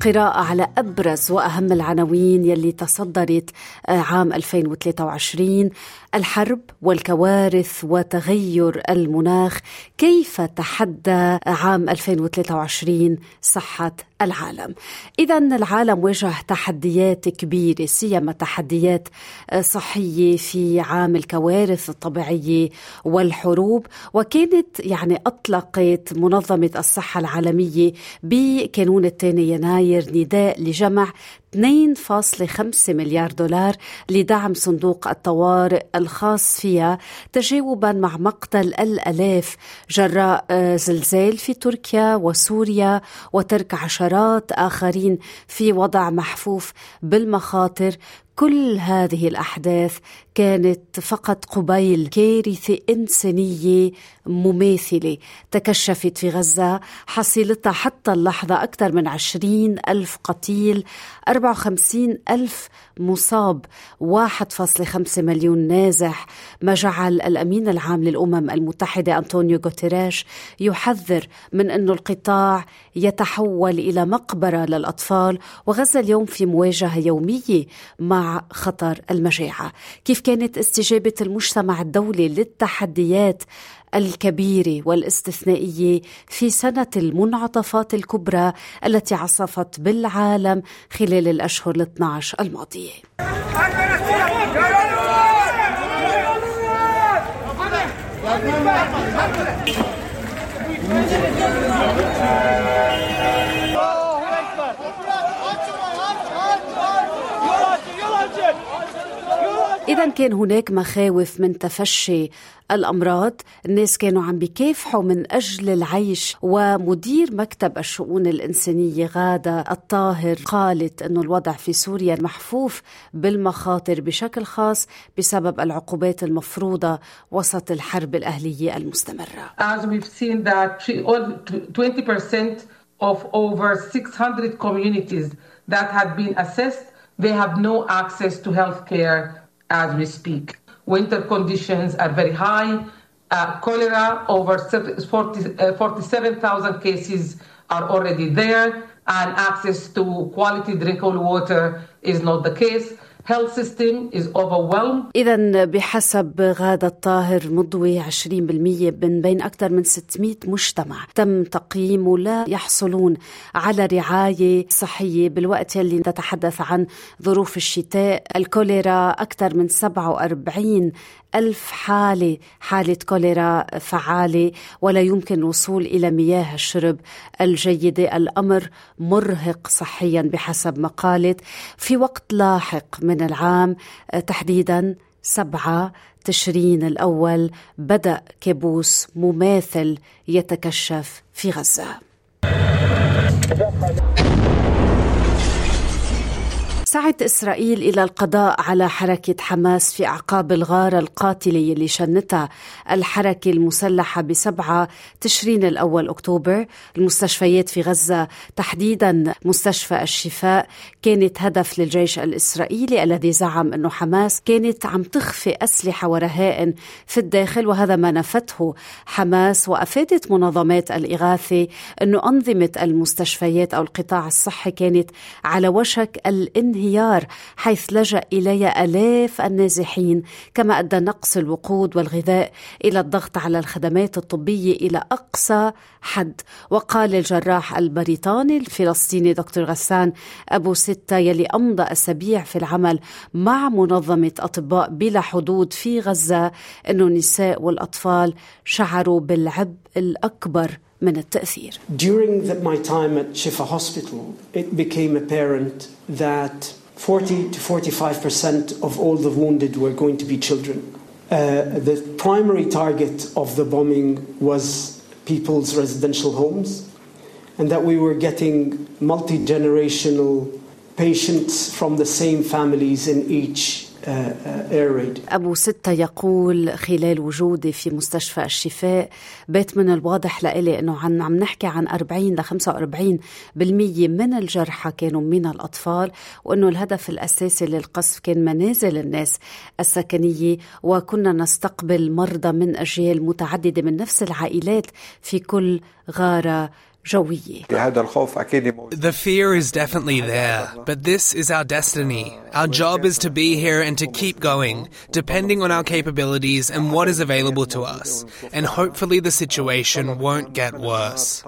قراءة على أبرز وأهم العناوين يلي تصدرت آه، عام 2023 الحرب والكوارث وتغير المناخ كيف تحدى عام 2023 صحة العالم؟ إذا العالم واجه تحديات كبيرة سيما تحديات آه، صحية في عام الكوارث الطبيعية والحروب. وكانت يعني أطلقت منظمة الصحة العالمية بكانون الثاني يناير نداء لجمع 2.5 مليار دولار لدعم صندوق الطوارئ الخاص فيها تجاوبا مع مقتل الألاف جراء آه، زلزال في تركيا وسوريا وترك عشرات آخرين في وضع محفوف بالمخاطر. كل هذه الأحداث كانت فقط قبيل كارثة إنسانية مماثلة تكشفت في غزة. حصيلتها حتى اللحظة أكثر من عشرين ألف قتيل 54 ألف مصاب 1.5 مليون نازح. ما جعل الأمين العام للأمم المتحدة أنطونيو غوتيريش يحذر من أن القطاع يتحول إلى مقبرة للأطفال وغزة اليوم في مواجهة يومية مع خطر المجاعة. كيف كانت استجابة المجتمع الدولي للتحديات الكبيره والاستثنائيه في سنة المنعطفات الكبرى التي عصفت بالعالم خلال الأشهر ال 12 الماضيه. إذا كان هناك مخاوف من تفشي الأمراض. الناس كانوا عم بيكافحوا من أجل العيش ومدير مكتب الشؤون الإنسانية غادة الطاهر قالت أنه الوضع في سوريا محفوف بالمخاطر بشكل خاص بسبب العقوبات المفروضة وسط الحرب الأهلية المستمرة. As we've seen that 20% of over 600 communities that had been assessed, they have no access to health care as we speak. Winter conditions are very high. Uh, cholera, over 40, uh, 47,000 cases are already there, and access to quality drinkable water is not the case. إذا بحسب غادة الطاهر مضوي 20% من بين أكثر من 600 مجتمع. تم تقييمه لا يحصلون على رعاية صحية بالوقت يلي نتحدث عن ظروف الشتاء. الكوليرا أكثر من 47 ألف حالة حالة كوليرا فعالة ولا يمكن الوصول إلى مياه الشرب الجيدة الأمر مرهق صحيا بحسب ما قالت في وقت لاحق من العام تحديدا سبعة تشرين الأول بدأ كابوس مماثل يتكشف في غزة. سعت إسرائيل إلى القضاء على حركة حماس في أعقاب الغارة القاتلة يلي شنتها الحركة المسلحة بسبعة تشرين الأول أكتوبر. المستشفيات في غزة تحديدا مستشفى الشفاء. كانت هدف للجيش الإسرائيلي الذي زعم أنه حماس كانت عم تخفي أسلحة ورهائن في الداخل وهذا ما نفته حماس. وأفادت منظمات الإغاثة أنه أنظمة المستشفيات أو القطاع الصحي كانت على وشك الانهيار الانهيار حيث لجأ إلي آلاف النازحين كما أدى نقص الوقود والغذاء إلى الضغط على الخدمات الطبية إلى أقصى حد. وقال الجراح البريطاني الفلسطيني دكتور غسان أبو ستة يلي أمضى أسابيع في العمل مع منظمة أطباء بلا حدود في غزة أنه النساء والأطفال شعروا بالعبء الأكبر من التأثير. During the, my time at Shifa Hospital, it became apparent that 40 to 45 percent of all the wounded were going to be children. Uh, the primary target of the bombing was people's residential homes, and that we were getting multi generational patients from the same families in each air raid. أبو ستة يقول خلال وجودي في مستشفى الشفاء بيت من الواضح لإلي أنه عن عم نحكي عن 40 ل 45 بالمية من الجرحى كانوا من الأطفال وأنه الهدف الأساسي للقصف كان منازل الناس السكنية وكنا نستقبل مرضى من أجيال متعددة من نفس العائلات في كل غارة جوية The fear is definitely there, but this is our destiny. Our job is to be here and to keep going, depending on our capabilities and what is available to us. And hopefully the situation won't get worse.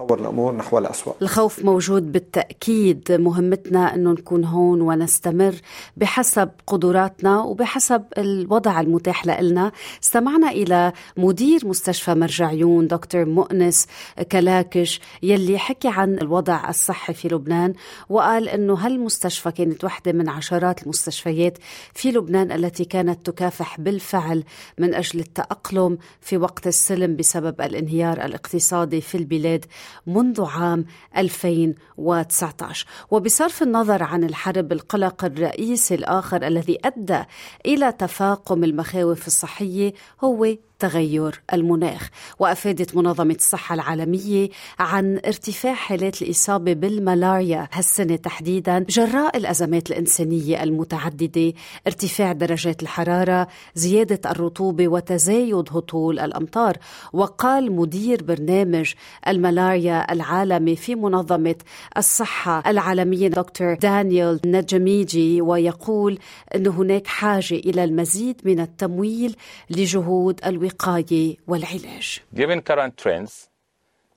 الخوف موجود بالتأكيد مهمتنا أنه نكون هون ونستمر بحسب قدراتنا وبحسب الوضع المتاح لنا استمعنا إلى مدير مستشفى مرجعيون دكتور مؤنس كلاكش يلي اللي حكي عن الوضع الصحي في لبنان وقال إنه هالمستشفى كانت واحدة من عشرات المستشفيات في لبنان التي كانت تكافح بالفعل من أجل التأقلم في وقت السلم بسبب الانهيار الاقتصادي في البلاد منذ عام 2019 وبصرف النظر عن الحرب القلق الرئيسي الآخر الذي أدى إلى تفاقم المخاوف الصحية هو تغير المناخ. وأفادت منظمة الصحة العالمية عن ارتفاع حالات الإصابة بالملاريا هالسنة تحديدا جراء الأزمات الإنسانية المتعددة ارتفاع درجات الحرارة زيادة الرطوبة وتزايد هطول الأمطار وقال مدير برنامج الملاريا العالمي في منظمة الصحة العالمية دكتور دانيال نجميجي ويقول إن هناك حاجة إلى المزيد من التمويل لجهود الوقاية والعلاج. Given current trends,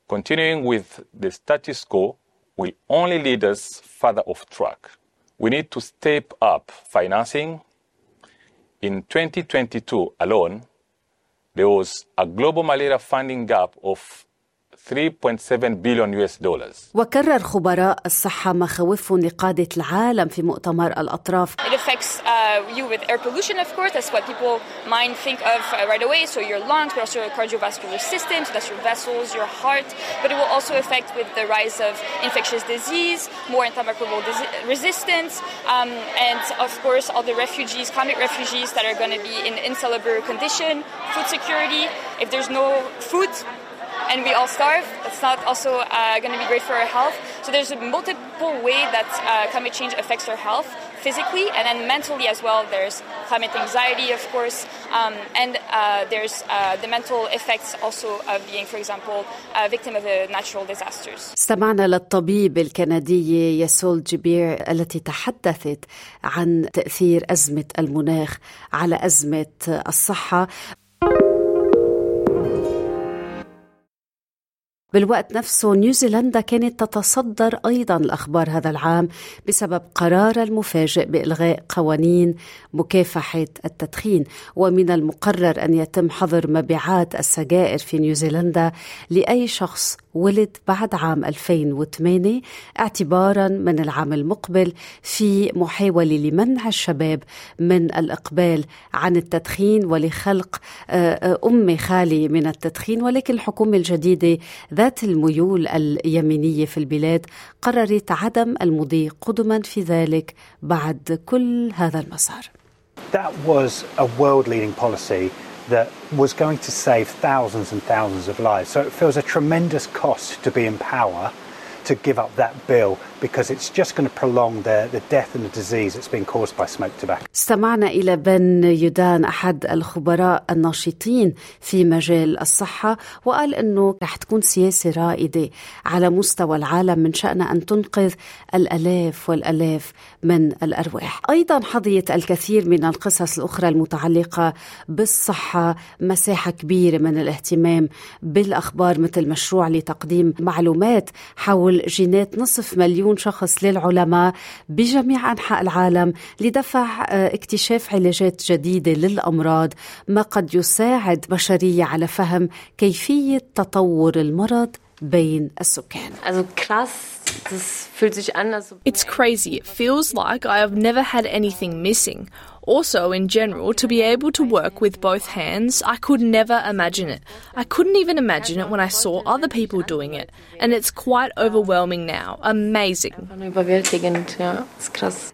continuing with the status quo will only lead us further off track. We need to step up financing. In 2022 alone, there was a global malaria funding gap of 3.7 billion US dollars. وكرر خبراء الصحة مخاوفهم لقادة العالم في مؤتمر الأطراف. It affects uh, you with air pollution, of course. That's what people mind think of uh, right away. So your lungs, but also your cardiovascular system. So that's your vessels, your heart. But it will also affect with the rise of infectious disease, more antimicrobial resistance, um, and of course all the refugees, climate refugees that are going to be in insalubre condition, food security. If there's no food, and we all starve, it's not also uh, going to be great for our health. So there's a multiple way that uh, climate change affects our health physically and then mentally as well. There's climate anxiety, of course, um, and uh, there's uh, the mental effects also of being, for example, a victim of natural disasters. استمعنا للطبيب الكندية يسول جبير التي تحدثت عن تأثير أزمة المناخ على أزمة الصحة بالوقت نفسه نيوزيلندا كانت تتصدر أيضا الأخبار هذا العام بسبب قرار المفاجئ بإلغاء قوانين مكافحة التدخين. ومن المقرر أن يتم حظر مبيعات السجائر في نيوزيلندا لأي شخص ولد بعد عام 2008 اعتبارا من العام المقبل في محاولة لمنع الشباب من الإقبال عن التدخين ولخلق أمة خالية من التدخين ولكن الحكومة الجديدة ذات الميول اليمينية في البلاد قررت عدم المضي قدما في ذلك بعد كل هذا المسار. That was a world leading policy that was going to save thousands and thousands of lives. So it feels a tremendous cost to be in power to give up that bill because it's just going to prolong the, the death and the disease that's been caused by smoked tobacco. استمعنا إلى بن يودان أحد الخبراء الناشطين في مجال الصحة وقال أنه رح تكون سياسة رائدة على مستوى العالم من شأنها أن تنقذ الألاف والألاف من الأرواح أيضا حظيت الكثير من القصص الأخرى المتعلقة بالصحة مساحة كبيرة من الاهتمام بالأخبار مثل مشروع لتقديم معلومات حول جينات نصف مليون شخص للعلماء بجميع أنحاء العالم لدفع اكتشاف علاجات جديدة للأمراض ما قد يساعد بشرية على فهم كيفية تطور المرض بين السكان. Also krass, das fühlt sich an, It's crazy. It feels like I have never had anything missing. Also, in general, to be able to work with both hands, I could never imagine it. I couldn't even imagine it when I saw other people doing it. And it's quite overwhelming now. Amazing.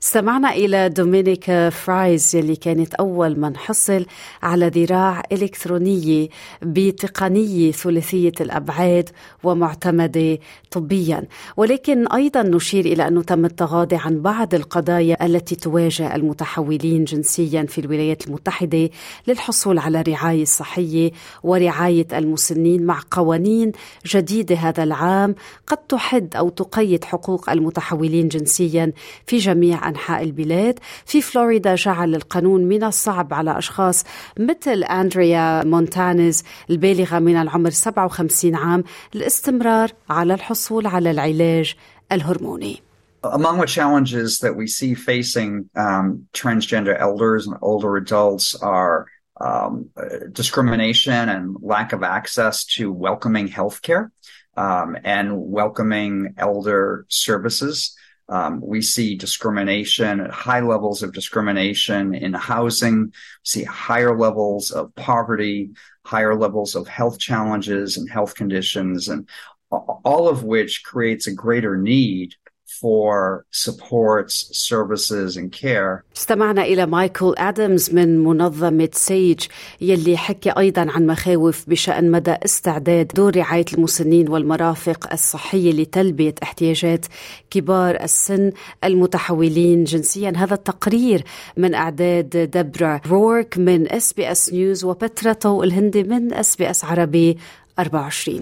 استمعنا إلى دومينيكا فرايز يلي كانت أول من حصل على ذراع إلكترونية بتقنية ثلاثية الأبعاد ومعتمدة طبيا ولكن أيضا نشير إلى أنه تم التغاضي عن بعض القضايا التي تواجه المتحولين جنسيا في الولايات المتحدة للحصول على رعاية صحية ورعاية المسنين مع قوانين جديدة هذا العام قد تحد أو تقيد حقوق المتحولين جنسيا في جميع أنحاء البلاد. في فلوريدا جعل القانون من الصعب على أشخاص مثل أندريا مونتانيز البالغة من العمر 57 عام الاستمرار على الحصول على العلاج الهرموني. Among the challenges that we see facing um, transgender elders and older adults are um, discrimination and lack of access to welcoming healthcare um, and welcoming elder services. Um, we see discrimination, at high levels of discrimination in housing, we see higher levels of poverty, higher levels of health challenges and health conditions, and all of which creates a greater need for supports, services, and care. استمعنا إلى مايكل آدمز من منظمة سيج يلي حكي أيضا عن مخاوف بشأن مدى استعداد دور رعاية المسنين والمرافق الصحية لتلبية احتياجات كبار السن المتحولين جنسيا هذا التقرير من إعداد دبرا رورك من إس بي إس نيوز وبترا تو الهندي من إس بي إس عربي 24